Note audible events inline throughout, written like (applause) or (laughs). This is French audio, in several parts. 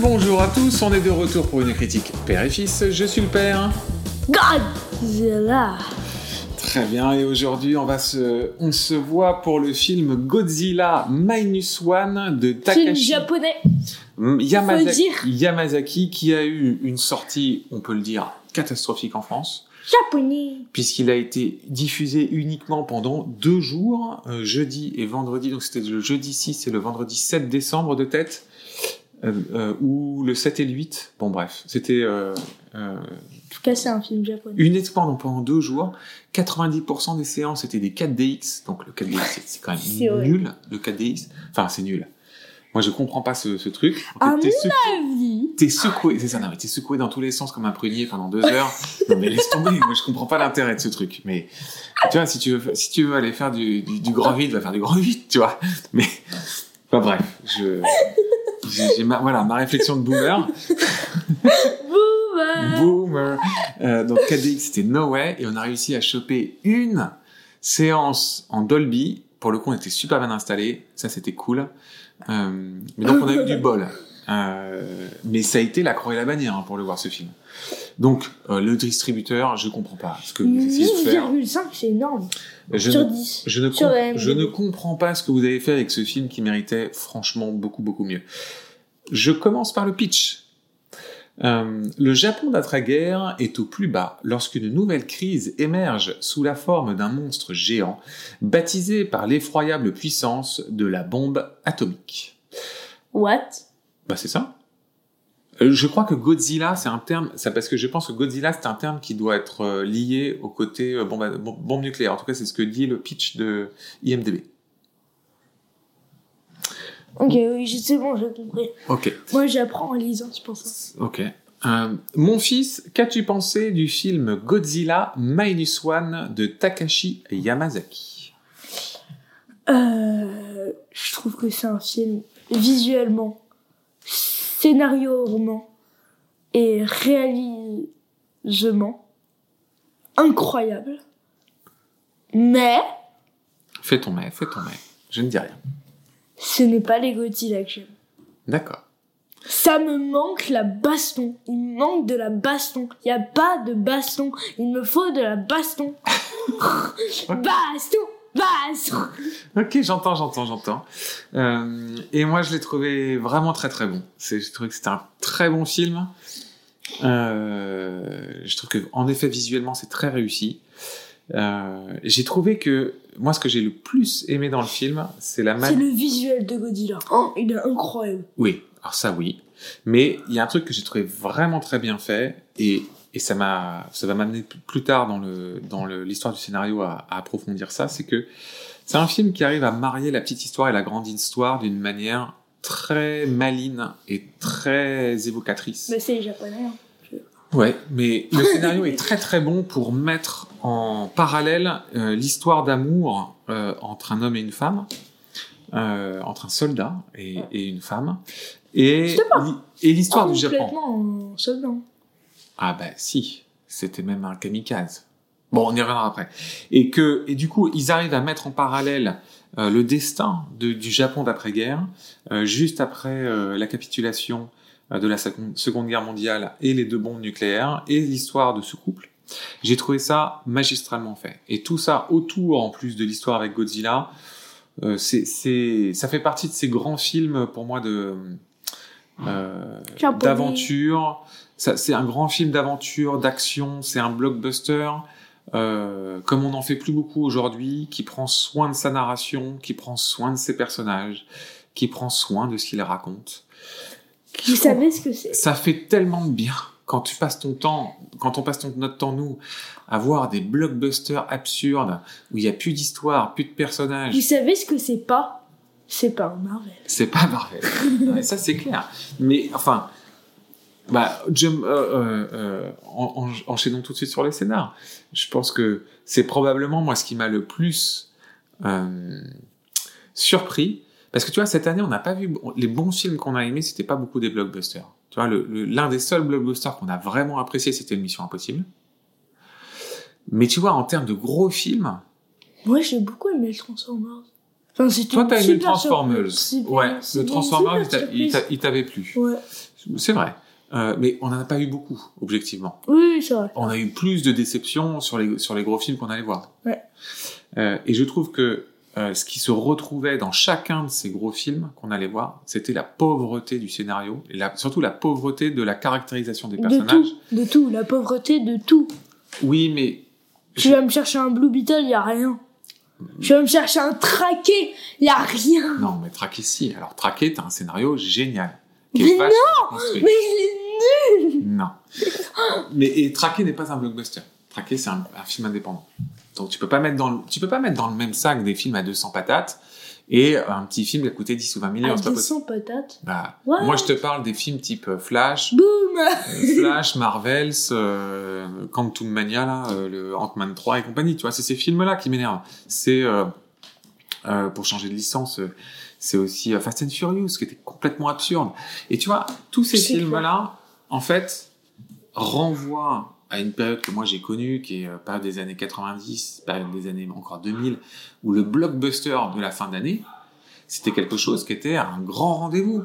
Bonjour à tous, on est de retour pour une critique père et fils. Je suis le père. Godzilla. Très bien, et aujourd'hui on va se, on se voit pour le film Godzilla Minus One de Film Takashi japonais. Yamazaki, Faut dire. Yamazaki, qui a eu une sortie, on peut le dire, catastrophique en France, Japonais. puisqu'il a été diffusé uniquement pendant deux jours, euh, jeudi et vendredi, donc c'était le jeudi 6 et le vendredi 7 décembre de tête, ou le 7 et le 8, bon bref, c'était euh, euh, En tout cas, c'est un film japonais. uniquement donc, pendant deux jours, 90% des séances étaient des 4DX, donc le 4DX c'est- quand même nul, le 4DX, enfin c'est nul. Moi je comprends pas ce, ce truc. En À fait, t'es mon avis. T'es secoué, c'est ça, non, mais t'es secoué dans tous les sens comme un prunier pendant deux heures. Non, mais laisse tomber, moi je comprends pas l'intérêt de ce truc. Mais, tu vois, si tu veux, si tu veux aller faire du, du, du grand vide, va faire du grand vide, tu vois. Mais, enfin bref, je, j'ai, ma, voilà, ma réflexion de boomer. Boomer. Boomer. Euh, donc 4DX c'était no way, et on a réussi à choper une séance en Dolby. Pour le coup, on était super bien installé, ça c'était cool. Euh, mais donc on a eu du bol. Euh, mais ça a été la croix et la bannière hein, pour le voir ce film. Donc euh, le distributeur, je comprends pas ce que vous essayez de faire. 9,5, c'est énorme. Je Sur ne, 10. je, ne Sur je ne comprends pas ce que vous avez fait avec ce film qui méritait franchement beaucoup beaucoup mieux. Je commence par le pitch. Euh, le Japon d'après-guerre est au plus bas lorsqu'une nouvelle crise émerge sous la forme d'un monstre géant baptisé par l'effroyable puissance de la bombe atomique. What? Bah c'est ça. Euh, Je crois que Godzilla, c'est un terme, parce que je pense que Godzilla, c'est un terme qui doit être euh, lié au côté euh, bombe, bombe- nucléaire. En tout cas, c'est ce que dit le pitch de IMDb. Ok, oui, c'est bon, j'ai compris. Ok, Moi, j'apprends en lisant, c'est pour ça. ok. Euh, mon fils, qu'as-tu pensé du film Godzilla Minus One de Takashi Yamazaki? Euh, je trouve que c'est un film visuellement, scénarioment et réalisement incroyable. Mais Fais ton mais, fais ton mais. Je ne dis rien. ce n'est pas les Godzilla que j'aime. D'accord. Ça me manque la baston. Il me manque de la baston. Il n'y a pas de baston. Il me faut de la baston (laughs) Baston Ok, j'entends, j'entends, j'entends. Euh, et moi, je l'ai trouvé vraiment très très bon. C'est, j'ai trouvé que c'était un très bon film. Euh, je trouve que, en effet, visuellement, c'est très réussi. Euh, j'ai trouvé que moi, ce que j'ai le plus aimé dans le film, c'est la C'est le visuel de Godzilla. Oh, il est incroyable. Oui, alors ça, oui. Mais il y a un truc que j'ai trouvé vraiment très bien fait et, et ça m'a, ça va m'amener plus tard dans le, dans l'histoire du scénario à, à approfondir ça, c'est que c'est un film qui arrive à marier la petite histoire et la grande histoire d'une manière très maline et très évocatrice. Mais c'est japonais. hein. Ouais, mais (laughs) le scénario est très très bon pour mettre en parallèle euh, l'histoire d'amour euh, entre un homme et une femme, euh, entre un soldat et, et une femme, et, et l'histoire Oh, du Japon. Complètement en soldat. Ah bah si, c'était même un kamikaze. Bon, on y reviendra après. Et que et du coup, ils arrivent à mettre en parallèle euh, le destin de- du Japon d'après-guerre, euh, juste après euh, la capitulation de la Seconde Guerre mondiale et les deux bombes nucléaires, et l'histoire de ce couple. J'ai trouvé ça magistralement fait. Et tout ça autour, en plus de l'histoire avec Godzilla, c'est, c'est, ça fait partie de ces grands films pour moi de d'aventure. C'est un grand film d'aventure, d'action. C'est un blockbuster. Euh, comme on n'en fait plus beaucoup aujourd'hui, qui prend soin de sa narration, qui prend soin de ses personnages, qui prend soin de ce qu'il raconte. Vous savez ce que c'est? Ça fait tellement de bien quand tu passes ton temps, quand on passe ton, notre temps nous, à voir des blockbusters absurdes où il n'y a plus d'histoire, plus de personnages. Vous savez ce que c'est pas? C'est pas Marvel. C'est pas Marvel. (laughs) Ouais, ça, c'est clair. Mais, enfin, bah, euh, euh, euh, en- en- enchaînons tout de suite sur les scénars. Je pense que c'est probablement, moi, ce qui m'a le plus euh, surpris. Parce que tu vois, cette année, on n'a pas vu les bons films qu'on a aimés, c'était pas beaucoup des blockbusters. Tu vois, l'un des seuls blockbusters qu'on a vraiment apprécié, c'était Mission Impossible. Mais tu vois, en termes de gros films, Moi, j'ai beaucoup aimé le Transformers. Enfin, c'était toi, t'as aimé Transformers. Super- Ouais, le Transformers, il t'avait plu. Ouais. C'est vrai. Euh, mais on n'en a pas eu beaucoup, objectivement. Oui, c'est vrai. On a eu plus de déceptions sur les, sur les gros films qu'on allait voir. Ouais. Euh, et je trouve que euh, ce qui se retrouvait dans chacun de ces gros films qu'on allait voir, c'était la pauvreté du scénario, et la, surtout la pauvreté de la caractérisation des De personnages. tout, de tout, la pauvreté de tout. Oui, mais Tu vas me chercher un Blue Beetle, y a rien. Tu vas me chercher un traqué, y a rien. non, mais Traqué, si. Alors Traqué, t'as un scénario génial. Qui Mais est construit. Mais il est nul. Non. Mais et Traqué n'est pas un blockbuster. Traqué, c'est un, un film indépendant. Donc tu peux pas mettre dans le, tu peux pas mettre dans le même sac des films à 200 patates et un petit film qui a coûté 10 ou 20 millions. À c'est pas possible. 200 patates. Bah. Moi, je te parle des films type euh, Flash, Boum euh, Flash, Marvels, euh, Quantum Mania, là, euh, le Ant-Man 3 et compagnie. Tu vois, c'est ces films-là qui m'énervent. C'est pour changer de licence. C'est aussi euh, Fast and Furious, qui était complètement absurde. Et tu vois, tous ces films-là, en fait, renvoient à une période que moi j'ai connue, qui est euh, période des années 90, période des années encore 2000, où le blockbuster de la fin d'année, c'était quelque chose qui était un grand rendez-vous.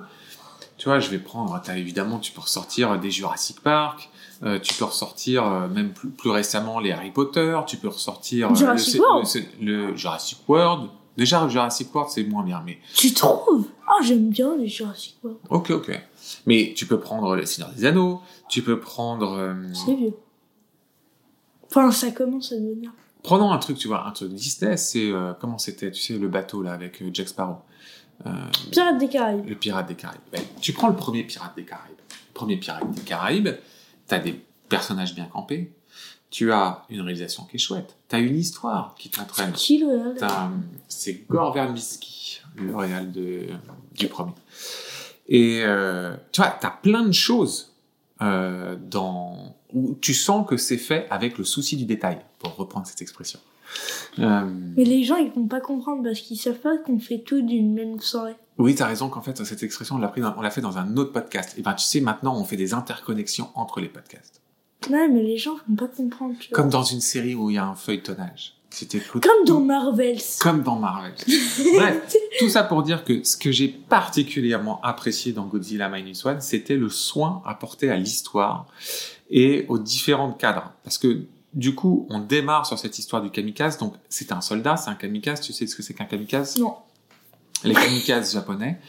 Tu vois, je vais prendre, t'as évidemment, tu peux ressortir des Jurassic Park, euh, tu peux ressortir euh, même plus, plus récemment les Harry Potter, tu peux ressortir euh, Jurassic le, World. le- le Jurassic World. Déjà, Jurassic World, c'est moins bien, mais Tu trouves? Ah, j'aime bien les Jurassic World. ok, ok. Mais tu peux prendre le Seigneur des Anneaux, tu peux prendre... euh, C'est vieux. Enfin, ça commence à devenir. Prenons un truc, tu vois, un truc Disney, c'est... euh, comment c'était, tu sais, le bateau, là, avec euh, Jack Sparrow. Euh, Pirates des Caraïbes. Le Pirate des Caraïbes. Ben, tu prends le premier Pirate des Caraïbes. Le premier Pirate des Caraïbes, t'as des personnages bien campés, tu as une réalisation qui est chouette, t'as une histoire qui t'entraîne. Qui le C'est Gore Verbinski, le réal de, du premier. Et euh, tu vois, t'as plein de choses euh, dans où tu sens que c'est fait avec le souci du détail, pour reprendre cette expression. Euh, Mais les gens, ils vont pas comprendre parce qu'ils savent pas qu'on fait tout d'une même soirée. Oui, t'as raison qu'en fait, cette expression, on l'a, pris dans- on l'a fait dans un autre podcast. Et ben, tu sais, maintenant, on fait des interconnexions entre les podcasts. Ouais, mais les gens vont pas comprendre. tu vois. Comme dans une série où il y a un feuilletonnage. C'était Comme dans Marvels. Comme dans Marvel. Bref, tout ça pour dire que ce que j'ai particulièrement apprécié dans Godzilla Minus One, c'était le soin apporté à l'histoire et aux différents cadres. Parce que, du coup, on démarre sur cette histoire du kamikaze. Donc, c'est un soldat, c'est un kamikaze. Tu sais ce que c'est qu'un kamikaze? Non. Les kamikazes japonais,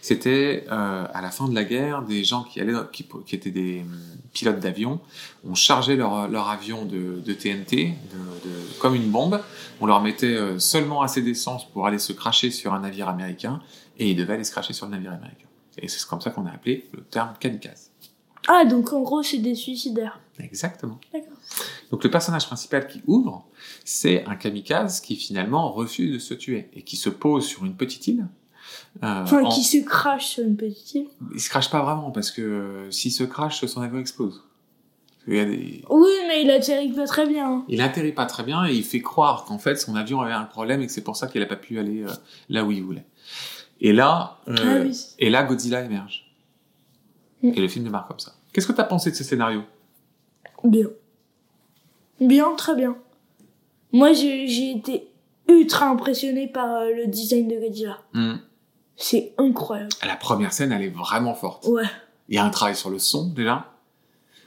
c'était euh, à la fin de la guerre des gens qui allaient, qui, qui étaient des hum, pilotes d'avion, on chargeait leur, leur avion de, de TNT, de, de- comme une bombe, on leur mettait euh, seulement assez d'essence pour aller se cracher sur un navire américain, et ils devaient aller se cracher sur le navire américain. Et c'est comme ça qu'on a appelé le terme kamikaze. Ah, donc en gros, c'est des suicidaires. Exactement. D'accord. Donc le personnage principal qui ouvre, c'est un kamikaze qui finalement refuse de se tuer et qui se pose sur une petite île. euh, Enfin, en- qui se crache sur une petite île. Il se crache pas vraiment parce que euh, s'il se crache, son avion explose. Des- Oui, mais il atterrit pas très bien. hein. il atterrit pas très bien et il fait croire qu'en fait son avion avait un problème et que c'est pour ça qu'il a pas pu aller euh, là où il voulait. Et là, euh, Ah oui. et là Godzilla émerge. Et le film démarre comme ça. Qu'est-ce que t'as pensé de ce scénario? Bien. Bien, très bien. Moi, j'ai été ultra impressionné par euh, le design de Godzilla. Hmm. C'est incroyable. La première scène, elle est vraiment forte. Ouais. Il y a un travail sur le son déjà.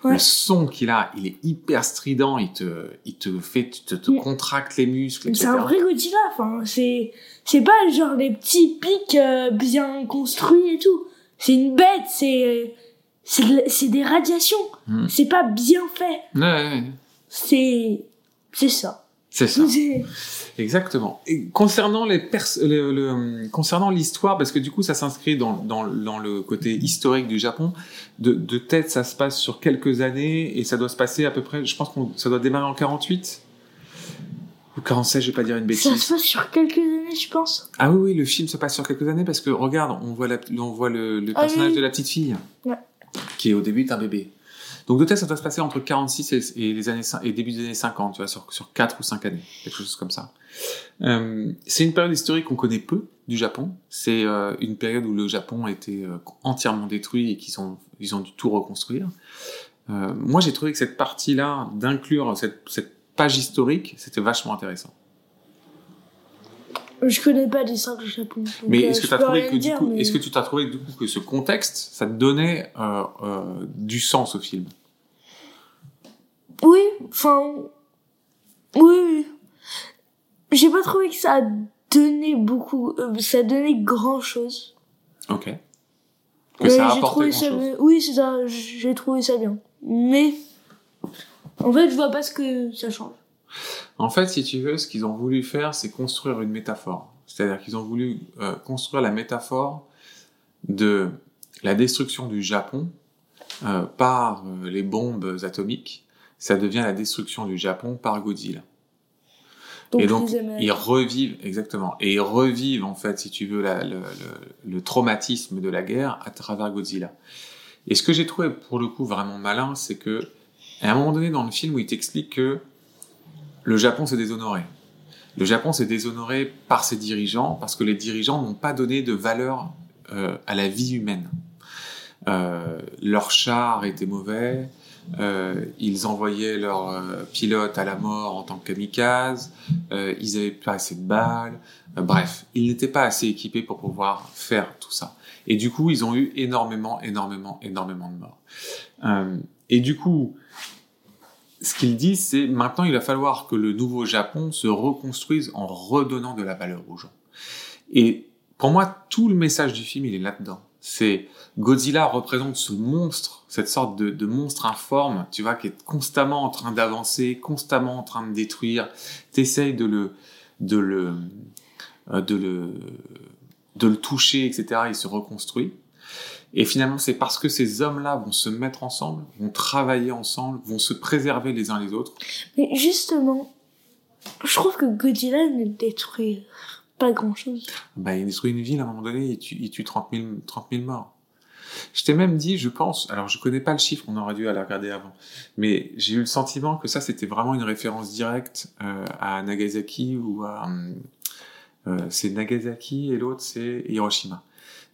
Ouais. Le son qu'il a, il est hyper strident, il te, il te fait, tu te, te Mm. contracte les muscles, C'est un vrai Godzilla. Enfin, c'est c'est pas genre les petits pics euh, bien construits et tout. C'est une bête. C'est c'est des radiations. Mm. C'est pas bien fait. Ouais, ouais, ouais. C'est c'est ça. C'est ça. Exactement. Et concernant les le, le- concernant l'histoire, parce que du coup ça s'inscrit dans, dans, dans le côté historique du Japon. De, de tête, ça se passe sur quelques années et ça doit se passer à peu près. Je pense que ça doit démarrer en 48 ou 47, je vais pas dire une Ça bêtise. se passe sur quelques années, je pense. Ah oui, oui, le film se passe sur quelques années parce que regarde, on voit, la, on voit le, le Ah personnage oui. de la petite fille Ouais. qui est au début est un bébé. Donc de tête, ça doit se passer entre 46 et, et les années et début des années 50, tu vois, sur, sur 4 ou 5 années, quelque chose comme ça. Euh, c'est une période historique qu'on connaît peu du Japon. C'est euh, une période où le Japon a été euh, entièrement détruit et qu'ils ont, ils ont dû tout reconstruire. Euh, moi, j'ai trouvé que cette partie-là, d'inclure cette, cette page historique, c'était vachement intéressant. Je connais pas les cinq Japon. donc, Mais euh, est-ce que mais- est-ce que tu t'as trouvé du coup que ce contexte, ça te donnait euh, euh, du sens au film? Oui, enfin. Oui, oui. J'ai pas trouvé que ça donné beaucoup. euh, ça donné grand chose. Ok. Que ça a apporté grand ça chose. Oui, c'est ça, j'ai trouvé ça bien. Mais. En fait, je vois pas ce que ça change. En fait, si tu veux, ce qu'ils ont voulu faire, c'est construire une métaphore. C'est-à-dire qu'ils ont voulu euh, construire la métaphore de la destruction du Japon euh, par euh, les bombes atomiques. Ça devient la destruction du Japon par Godzilla. Donc, et donc, ils revivent, exactement, et ils revivent, en fait, si tu veux, la- le, le- le traumatisme de la guerre à travers Godzilla. Et ce que j'ai trouvé, pour le coup, vraiment malin, c'est que, à un moment donné dans le film où il t'explique que le Japon s'est déshonoré. Le Japon s'est déshonoré par ses dirigeants, parce que les dirigeants n'ont pas donné de valeur euh, à la vie humaine. Euh, leurs chars étaient mauvais, euh, ils envoyaient leurs euh, pilotes à la mort en tant que kamikazes, euh, ils avaient pas assez de balles, euh, bref, ils n'étaient pas assez équipés pour pouvoir faire tout ça. Et du coup, ils ont eu énormément, énormément, énormément de morts. Et du coup, ce qu'ils disent, c'est maintenant il va falloir que le nouveau Japon se reconstruise en redonnant de la valeur aux gens. Et pour moi, tout le message du film, il est là-dedans. C'est Godzilla représente ce monstre, cette sorte de, de monstre informe, tu vois, qui est constamment en train d'avancer, constamment en train de détruire. T'essayes de le, de le, euh, de le, de le toucher, etc. Il se reconstruit. Et finalement, c'est parce que ces hommes-là vont se mettre ensemble, vont travailler ensemble, vont se préserver les uns les autres. Mais justement, je trouve que Godzilla ne détruit pas grand chose. Bah, il détruit une ville à un moment donné, il tue, il tue 30, 000, 30 000 morts. Je t'ai même dit, je pense, alors je connais pas le chiffre, on aurait dû aller regarder avant, mais j'ai eu le sentiment que ça c'était vraiment une référence directe euh, à Nagasaki ou à... euh, c'est Nagasaki et l'autre c'est Hiroshima.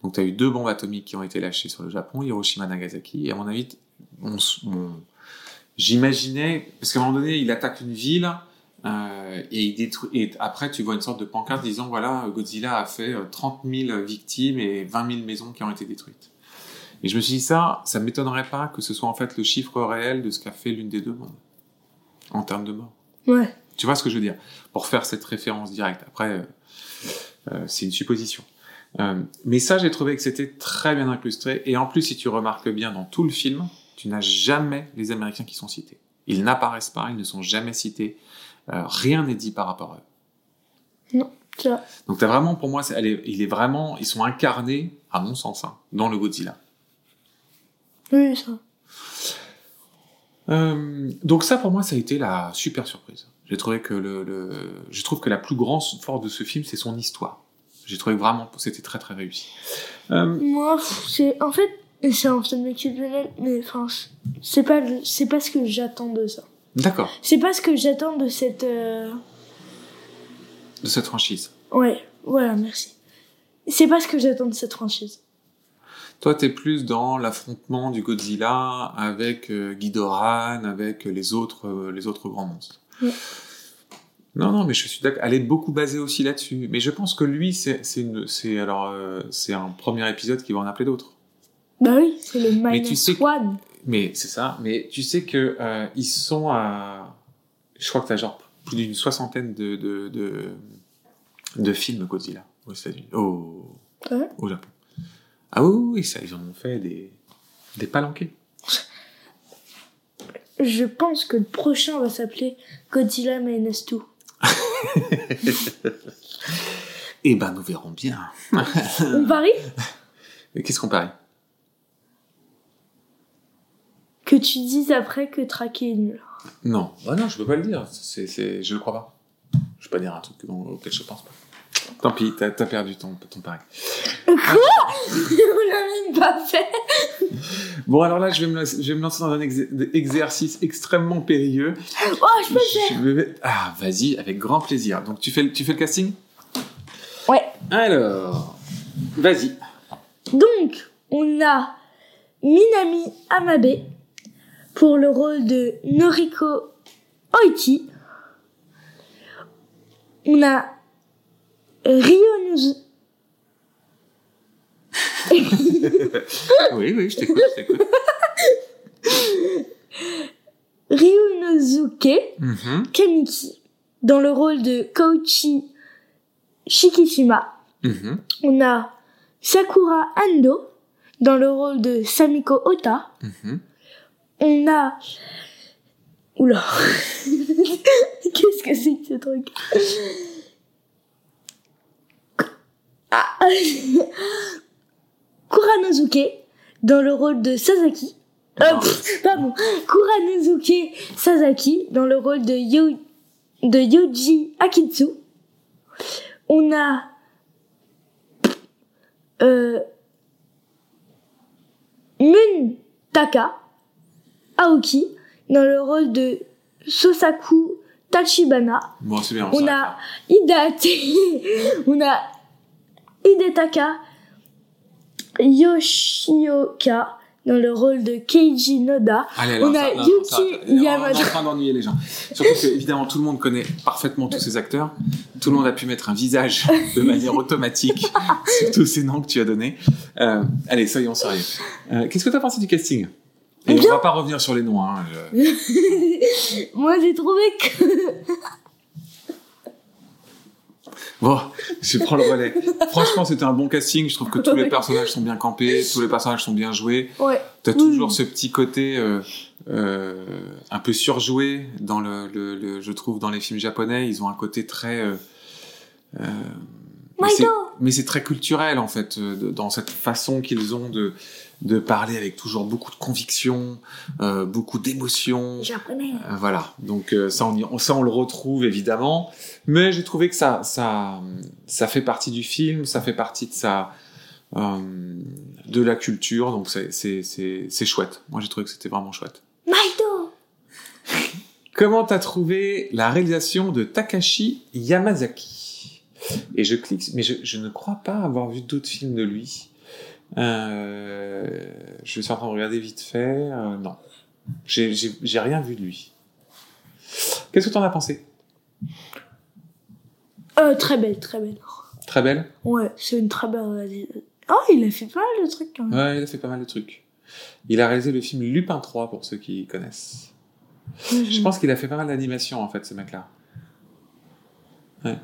Donc tu as eu deux bombes atomiques qui ont été lâchées sur le Japon, Hiroshima, Nagasaki, et à mon avis, on s- on- j'imaginais, parce qu'à un moment donné, il attaque une ville, euh, et, il détruit, et après, tu vois une sorte de pancarte disant voilà, Godzilla a fait euh, 30 000 victimes et 20 000 maisons qui ont été détruites. Et je me suis dit ça, ça m'étonnerait pas que ce soit en fait le chiffre réel de ce qu'a fait l'une des deux bombes en termes de morts. Ouais. Tu vois ce que je veux dire? Pour faire cette référence directe. Après, euh, euh, c'est une supposition. Euh, mais ça, j'ai trouvé que c'était très bien incrusté. Et en plus, si tu remarques bien dans tout le film, tu n'as jamais les Américains qui sont cités. Ils n'apparaissent pas, ils ne sont jamais cités. Euh, rien n'est dit par rapport à eux. Tu vois. Donc t'as vraiment, pour moi, c'est- elle est- il est vraiment, ils sont incarnés, à mon sens, hein, dans le Godzilla. Oui, ça. Euh, donc ça, pour moi, ça a été la super surprise. J'ai trouvé que le, le, je trouve que la plus grande force de ce film, c'est son histoire. J'ai trouvé vraiment que c'était très très réussi. Euh, Moi, c'est en fait, c'est un film exceptionnel, mais enfin, c'est pas, c'est pas ce que j'attends de ça. D'accord, C'est pas ce que j'attends de cette. euh, de cette franchise. Ouais, voilà, merci. C'est pas ce que j'attends de cette franchise. Toi, t'es plus dans l'affrontement du Godzilla avec euh, Ghidorah, avec les autres, euh, les autres grands monstres. Ouais. Non, non, mais je suis d'accord. Elle est beaucoup basée aussi là-dessus. Mais je pense que lui, c'est, alors, euh, c'est un premier épisode qui va en appeler d'autres. Bah oui, c'est le minus tu sais que- one. Mais c'est ça. Mais tu sais que euh, ils sont à, je crois que t'as genre plus d'une soixantaine de de, de de films Godzilla aux États-Unis, au Ouais. au Japon. Ah oui, oui, ça, ils en ont fait des des palanquets. Je pense que le prochain va s'appeler Godzilla Minus 2. (laughs) Eh ben, nous verrons bien. On parie Et (laughs) Qu'est-ce qu'on parie? Que tu dises après que traquer est nul. Non, bah non, je peux pas le dire. C'est, c'est, je le crois pas. Je peux pas dire un truc auquel je pense pas. Tant pis, t'as, perdu ton, ton pari. Quoi? (laughs) On l'a même pas fait Bon, alors là, je vais me, lancer- je vais me lancer dans un ex- exercice extrêmement périlleux. Oh, je peux le faire Je vais- Ah, vas-y, avec grand plaisir. Donc, tu fais, le- tu fais le casting? Ouais. Alors, vas-y. Donc, on a Minami Amabe pour le rôle de Noriko Oiki. On a Ryonozu... (laughs) oui, oui, je t'écoute, je t'écoute. Ryunosuke Mhm, Kamiki dans le rôle de Koichi Shikishima. mhm. On a Sakura Ando dans le rôle de Samiko Ota. Mhm. On a... Oula. (laughs) Qu'est-ce que c'est que ce truc ah. (laughs) Kuranosuke dans le rôle de Sasaki. Euh, pff, pardon. Kuranosuke Sasaki dans le rôle de, Yo- de Yoji Akitsu. On a euh, Mun Taka Aoki dans le rôle de Sosaku Tachibana. Bon, c'est bien. On s'arrête a. Hidate, (laughs) on a Hidetaka Yoshioka dans le rôle de Keiji Noda. Allez, alors, on a non, Yuki ça- on est en Yamada. train d'ennuyer les gens. Surtout que, évidemment, tout le monde connaît parfaitement tous ces acteurs. Tout le monde a pu mettre un visage de manière automatique (laughs) sur tous ces noms que tu as donnés. Euh, allez, soyons sérieux. Euh, Qu'est-ce que tu as pensé du casting? Et on Bien. va pas revenir sur les noms. Hein, je- (laughs) Moi j'ai trouvé que Bon, je prends le relais. Franchement, c'était un bon casting. Je trouve que tous les personnages sont bien campés, tous les personnages sont bien joués. ouais T'as toujours ce petit côté euh, euh, un peu surjoué dans le, le, le- je trouve dans les films japonais, ils ont un côté très euh, euh, mais c'est- très culturel en fait euh, dans cette façon qu'ils ont de de parler avec toujours beaucoup de conviction, euh, beaucoup d'émotion. Euh, voilà, donc euh, ça, on y- ça on le retrouve évidemment, mais j'ai trouvé que ça, ça, ça fait partie du film, ça fait partie de sa, euh, de la culture, donc c'est, chouette. Moi j'ai trouvé que c'était vraiment chouette. Maito. (laughs) Comment t'as trouvé la réalisation de Takashi Yamazaki? Et je clique, mais je, je ne crois pas avoir vu d'autres films de lui. Euh, je suis en train de regarder vite fait. euh, non, j'ai, rien vu de lui. Qu'est-ce que t'en as pensé? Euh, très belle, très belle. Très belle? Ouais, c'est une très belle. Oh, il a fait pas mal de trucs quand même. Ouais, il a fait pas mal de trucs. Il a réalisé le film Lupin 3 pour ceux qui connaissent. Je pense qu'il a fait pas mal d'animation en fait, ce mec-là. Ouais.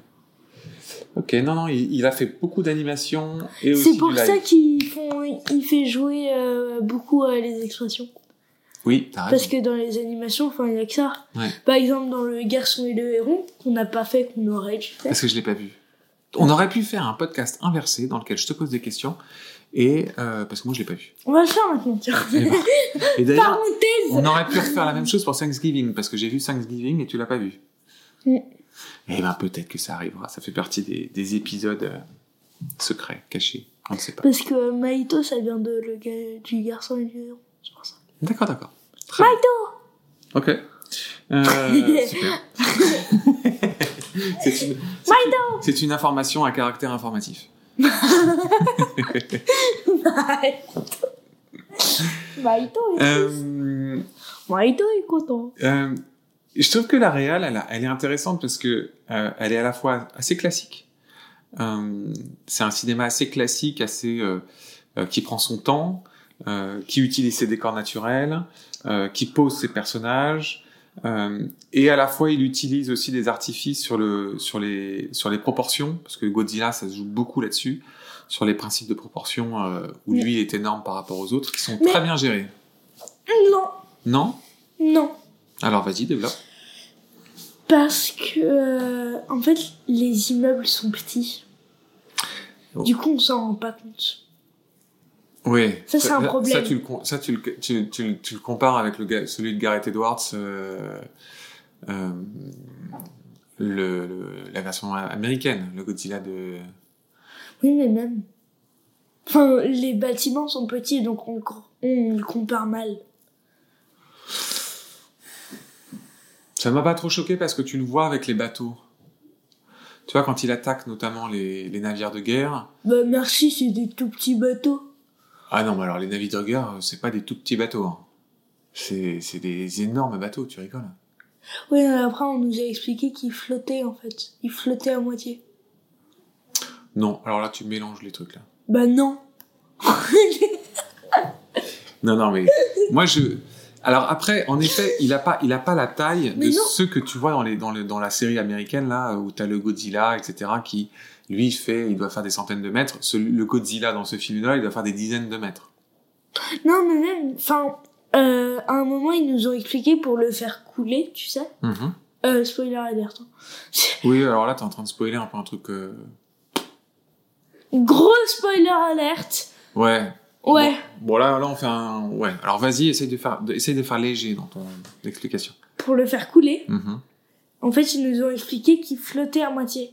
Ok, non, non, il, il a fait beaucoup d'animation et aussi C'est pour du live. ça qu'il font, il fait jouer euh, beaucoup euh, les expressions. Oui, t'as Parce raison. que dans les animations, enfin, il y a que ça. Ouais. Par exemple, dans Le Garçon et le Héron, qu'on n'a pas fait, qu'on aurait dû faire. Parce que je l'ai pas vu. On aurait pu faire un podcast inversé dans lequel je te pose des questions et euh, parce que moi je l'ai pas vu. On va le faire maintenant, tiens. Et, ben- et d'ailleurs, Parenthèse on aurait pu refaire la même chose pour Thanksgiving parce que j'ai vu Thanksgiving et tu l'as pas vu. Mm. Et ben peut-être que ça arrivera. Ça fait partie des, des épisodes euh, secrets, cachés. On ne sait pas. Parce que Maïto, ça vient de le du Garçon et du Héron. C'est pour ça. D'accord, d'accord. Très bien. Maïto Ok. Euh, (laughs) super. (laughs) c'est une, c'est une- c'est une information à caractère informatif. (laughs) Maïto est, Euh, Maïto est content. euh, je trouve que la réal, elle, est intéressante parce que euh, elle est à la fois assez classique. Euh, c'est un cinéma assez classique, assez euh, qui prend son temps, qui utilise ses décors naturels, qui pose ses personnages, et à la fois il utilise aussi des artifices sur le sur les sur les proportions parce que Godzilla ça se joue beaucoup là-dessus sur les principes de proportion où Oui. lui est énorme par rapport aux autres qui sont Mais- très bien gérés. Non, Non? Non. Alors vas-y développe. Parce que, euh, en fait, les immeubles sont petits. Oh. Du coup, on s'en rend pas compte. Oui. Ça, c'est un problème. Ça, tu le, con- ça, tu le, tu, tu, le- tu le compares avec le, celui de Gareth Edwards, euh, euh, le, le- la version américaine, le Godzilla de. Oui, mais même. Enfin, les bâtiments sont petits, donc on, on le compare mal. Ça m'a pas trop choqué parce que tu le vois avec les bateaux. Tu vois, quand il attaque notamment les, les navires de guerre. Bah, merci, c'est des tout petits bateaux. Ah non, mais alors les navires de guerre, euh, c'est pas des tout petits bateaux. hein. C'est c'est des énormes bateaux, tu rigoles. Oui, mais après, on nous a expliqué qu'ils flottaient, en fait. Ils flottaient à moitié. Non, alors là, tu mélanges les trucs là. Bah non. Non, non, mais moi je. Alors après, en effet, il a pas, il a pas la taille Mais de non. ceux que tu vois dans les, dans le, dans la série américaine là, où t'as le Godzilla, etc., qui lui fait, il doit faire des centaines de mètres. Le Godzilla dans ce film-là, il doit faire des dizaines de mètres. Non, mais même, enfin, euh, à un moment, ils nous ont expliqué pour le faire couler, tu sais. Mhm. Euh, spoiler alert. hein. (laughs) Oui, alors là, t'es en train de spoiler un peu un truc. euh, Gros spoiler alert. Ouais. Ouais. Bon, là, là, on fait un. Ouais. Alors vas-y, essaye de faire, de- essaye de faire léger dans ton explication. Pour le faire couler, Mhm. en fait, ils nous ont expliqué qu'il flottait à moitié.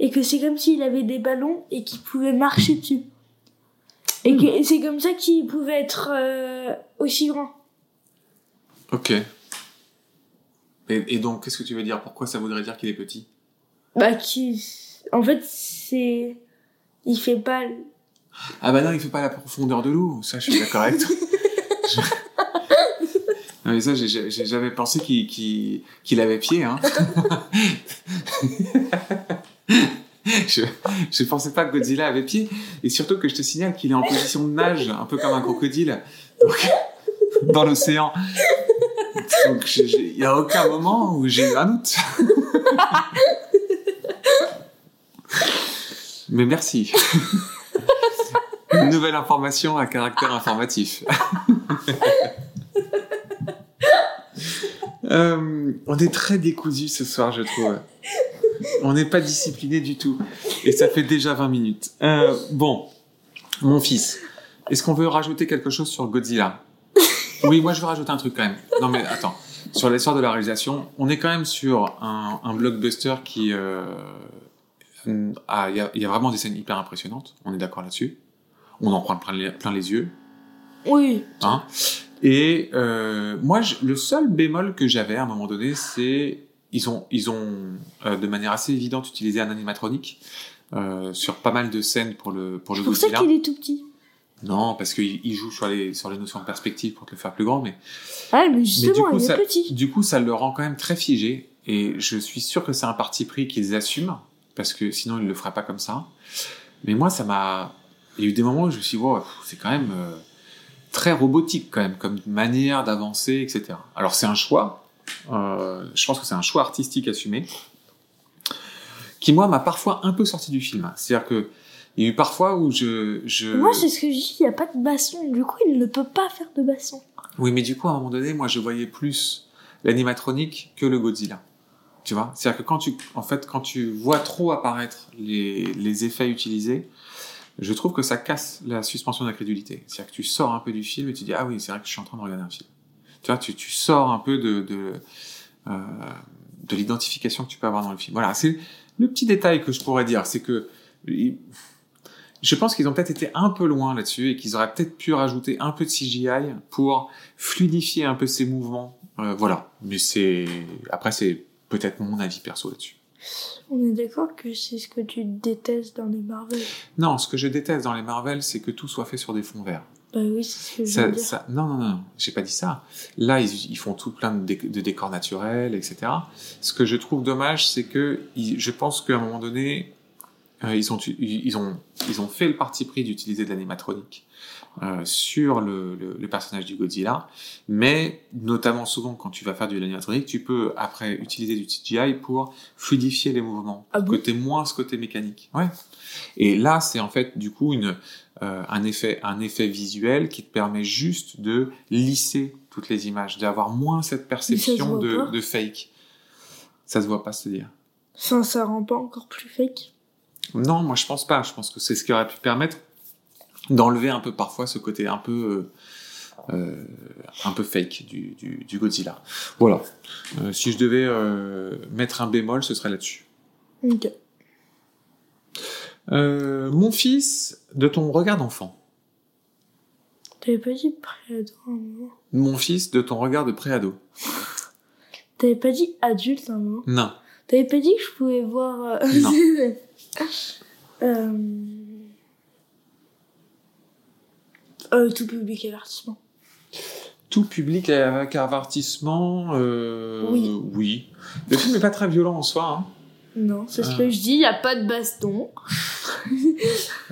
Et que c'est comme s'il avait des ballons et qu'il pouvait marcher dessus. Et que c'est comme ça qu'il pouvait être euh, aussi grand. Ok. Et, et donc, qu'est-ce que tu veux dire? Pourquoi ça voudrait dire qu'il est petit? Bah, qui. En fait, c'est. Il fait pas. Ah bah non, il fait pas la profondeur de l'eau. Ça, je suis d'accord avec toi. Je- (laughs) Non, mais ça, j'avais pensé qu'il avait pied. Hein. (laughs) je, je pensais pas que Godzilla avait pied. Et surtout que je te signale qu'il est en position de nage, un peu comme un crocodile, donc, (laughs) dans l'océan. Donc, il y a aucun moment où j'ai eu un doute. Mais merci. Nouvelle information à caractère informatif. (laughs) Euh, on est très décousu ce soir, je trouve. On n'est pas discipliné du tout. Et ça fait déjà 20 minutes. Euh, bon, mon fils, est-ce qu'on veut rajouter quelque chose sur Godzilla? Oui, moi je veux rajouter un truc quand même. Non mais attends, sur l'histoire de la réalisation, on est quand même sur un, blockbuster qui... euh, il y a vraiment des scènes hyper impressionnantes, on est d'accord là-dessus. On en prend plein les, plein les yeux. Oui. Hein et euh, moi, je- le seul bémol que j'avais à un moment donné, c'est ils ont, ils ont euh, de manière assez évidente utilisé un animatronique euh, sur pas mal de scènes pour le pour le C'est pour ça qu'il est tout petit. Non, parce qu'il il joue sur les sur les notions de perspective pour te le faire plus grand, mais Ouais, mais mais justement, du coup, il ça, est petit. du coup, ça le rend quand même très figé. Et je suis sûr que c'est un parti pris qu'ils assument, parce que sinon, ils le feraient pas comme ça. Mais moi, ça m'a. Il y a eu des moments où je me suis dit, wow, c'est quand même euh, très robotique, quand même, comme manière d'avancer, etc. Alors, c'est un choix. Euh, je pense que c'est un choix artistique assumé, qui, moi, m'a parfois un peu sorti du film. C'est-à-dire que. Il y a eu parfois où je. je... Moi, c'est ce que je dis, il n'y a pas de basson. Du coup, il ne peut pas faire de basson. Oui, mais du coup, à un moment donné, moi, je voyais plus l'animatronique que le Godzilla. Tu vois? C'est-à-dire que quand tu, en fait, quand tu vois trop apparaître les, les effets utilisés, je trouve que ça casse la suspension d'incrédulité. C'est-à-dire que tu sors un peu du film et tu dis, ah oui, c'est vrai que je suis en train de regarder un film. Tu vois, tu, sors un peu de, de, euh, de l'identification que tu peux avoir dans le film. Voilà, c'est le petit détail que je pourrais dire. C'est que, je pense qu'ils ont peut-être été un peu loin là-dessus et qu'ils auraient peut-être pu rajouter un peu de CGI pour fluidifier un peu ces mouvements. Euh, voilà. Mais c'est après c'est peut-être mon avis perso là-dessus. On est d'accord que c'est ce que tu détestes dans les Marvel. Non, ce que je déteste dans les Marvel, c'est que tout soit fait sur des fonds verts. Bah oui, c'est ce que je veux Ça, dire. ça- non, non, non, j'ai pas dit ça. Là, ils, ils font tout plein de, déc- de décors naturels, etc. Ce que je trouve dommage, c'est que ils- je pense qu'à un moment donné, euh, ils, ont, ils, ont, ils ont fait le parti pris d'utiliser de l'animatronique euh, sur le, le, le personnage du Godzilla, mais notamment souvent quand tu vas faire de l'animatronique, tu peux après utiliser du CGI pour fluidifier les mouvements, Ah bon? Moins ce côté mécanique. Ouais. Et là, c'est en fait du coup une, euh, un, effet, un effet visuel qui te permet juste de lisser toutes les images, d'avoir moins cette perception de, fake. Ça se voit pas, c'est-à-dire. Enfin, ça rend pas encore plus fake. Non, moi je pense pas. Je pense que c'est ce qui aurait pu permettre d'enlever un peu parfois ce côté un peu euh, euh, un peu fake du, du, du Godzilla. Voilà. Euh, si je devais euh, mettre un bémol, ce serait là-dessus. Ok. Mon fils, de ton regard d'enfant. T'avais pas dit préado. Mon fils, de ton regard de préado. T'avais pas dit adulte un moment. Non. T'avais pas dit que je pouvais voir. euh, Non. (laughs) euh... euh, tout public avertissement. Tout public avec avertissement, euh, Oui. oui. Le film n'est pas très violent en soi. Hein. Non, c'est ce que je dis, y a pas de baston. (laughs)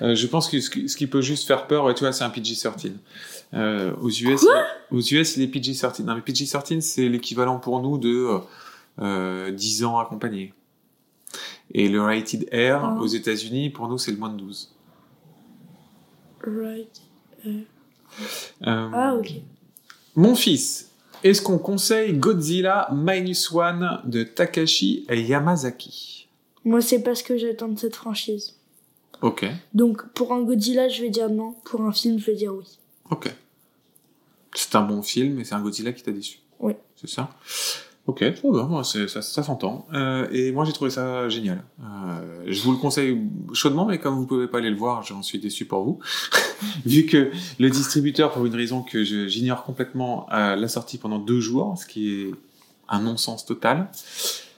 Euh, je pense que ce qui, peut juste faire peur, ouais, tu vois, c'est un PG-13. Euh, aux US, aux US, il est PG-13. Non, mais PG-13, c'est l'équivalent pour nous de euh, 10 ans accompagné. Et le Rated R, Ah. aux États-Unis, pour nous, c'est le moins de 12. Right. Euh, Ah, ok. Mon fils, est-ce qu'on conseille Godzilla Minus One de Takashi Yamazaki? Moi, c'est pas ce que j'attends de cette franchise. Ok, Donc, pour un Godzilla, je vais dire non. Pour un film, je vais dire oui. ok. C'est un bon film, mais c'est un Godzilla qui t'a déçu. Oui. C'est ça? Ok, trop bien, ça, ça s'entend. Euh, et moi, j'ai trouvé ça génial. Euh, je vous le conseille chaudement, mais comme vous pouvez pas aller le voir, j'en suis déçu pour vous. (laughs) Vu que le distributeur, pour une raison que j'ignore complètement, euh, l'a sorti pendant deux jours, ce qui est un non-sens total.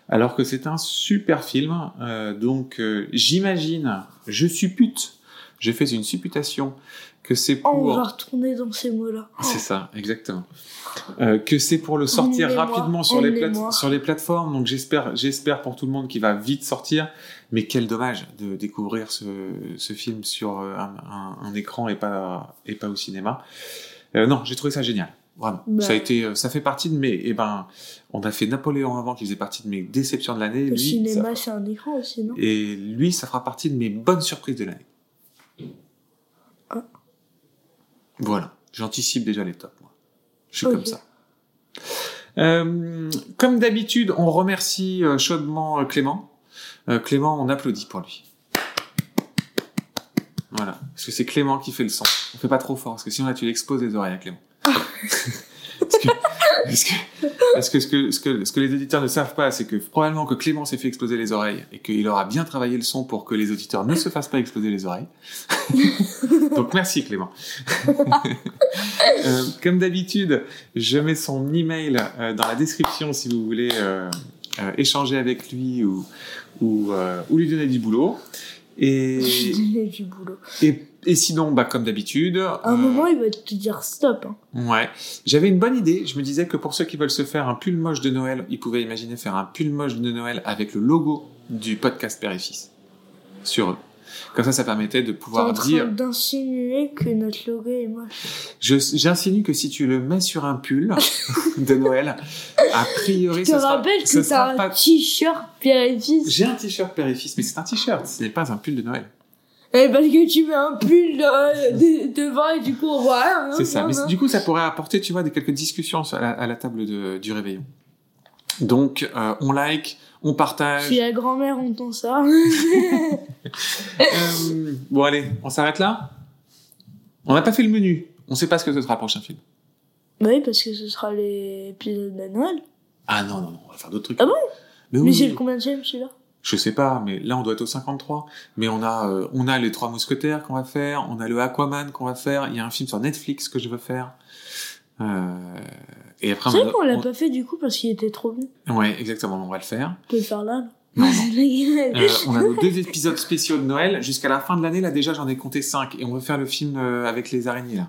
Alors que c'est un super film. Euh, donc, euh, j'imagine, je suppute, je fais une supputation que c'est Oh, on pour... va retourner dans ces mots-là. C'est ça, exactement. Euh, que c'est pour le sortir rapidement sur les, plate- sur les plateformes. Donc j'espère, j'espère pour tout le monde qu'il va vite sortir. Mais quel dommage de découvrir ce, ce film sur euh, un, un- un écran et pas, et pas au cinéma. Euh, non, j'ai trouvé ça génial. Vraiment. Bah. Ça a été, euh, ça fait partie de mes, eh ben, on a fait Napoléon avant qui faisait partie de mes déceptions de l'année. Le Lui, cinéma, ça- c'est un écran aussi, non? Et lui, ça fera partie de mes bonnes surprises de l'année. Ah. Voilà, j'anticipe déjà les tops, moi. Je suis comme ça. Euh, comme d'habitude, on remercie euh, chaudement euh, Clément. Euh, Clément, on applaudit pour lui. Voilà, parce que c'est Clément qui fait le son. On fait pas trop fort, parce que sinon là tu l'exposes les oreilles à Clément. (laughs) parce que, parce que, parce que ce que, ce que, ce que les auditeurs ne savent pas, c'est que probablement que Clément s'est fait exploser les oreilles et qu'il aura bien travaillé le son pour que les auditeurs ne se fassent pas exploser les oreilles. (laughs) Donc merci Clément. (laughs) Euh, comme d'habitude, je mets son email euh, dans la description si vous voulez euh, échanger avec lui ou, ou, ou lui donner du boulot. Et, J'ai du boulot. et, et sinon, bah, comme d'habitude. À un euh, moment, il va te dire stop. hein. Ouais. J'avais une bonne idée. Je me disais que pour ceux qui veulent se faire un pull moche de Noël, ils pouvaient imaginer faire un pull moche de Noël avec le logo du podcast Père et Fils sur eux. Comme ça, ça permettait de pouvoir en train dire. d'insinuer que notre logo est moche. Je- J'insinue que si tu le mets sur un pull (laughs) de Noël, a priori, Je te ce sera, rappelle que sera t'as un pas. t-shirt Fils. J'ai un t-shirt Fils, mais c'est un t-shirt. Ce n'est pas un pull de Noël. Eh, parce que tu mets un pull euh, de- devant et du coup on voit rien. hein, C'est ça. hein, Mais hein. du coup, ça pourrait apporter, tu vois, des quelques discussions à la, à la table de- du réveillon. Donc, euh, on like, on partage. Si la grand-mère entend ça. (laughs) Euh, bon, allez, on s'arrête là? On n'a pas fait le menu. On sait pas ce que ce sera le prochain film. bah oui, parce que ce sera l'épisode de Noël. Ah non, non, non, on va faire d'autres trucs. Ah bon? Mais Mais oui, c'est le combien de celui-là? Je sais pas, mais là on doit être au 53. Mais on a, euh, on a les trois mousquetaires qu'on va faire, on a le Aquaman qu'on va faire, il y a un film sur Netflix que je veux faire. Euh, et après, C'est on vrai qu'on l'a on- pas fait du coup parce qu'il était trop bien. Ouais, exactement, on va le faire. On peut le faire là. là. Non, non. (laughs) Euh, on a nos deux épisodes spéciaux de Noël. Jusqu'à la fin de l'année, là déjà j'en ai compté 5. Et on veut faire le film euh, avec les araignées là.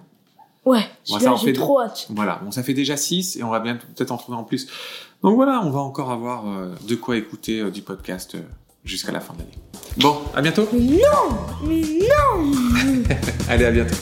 ouais, ça celui-là en j'ai fait trop hâte. Voilà, bon, ça fait déjà 6 et on va bien peut-être en trouver en plus. Donc voilà, on va encore avoir euh, de quoi écouter euh, du podcast jusqu'à la fin de l'année. Bon, à bientôt. Mais non Mais non (laughs) Allez, à bientôt.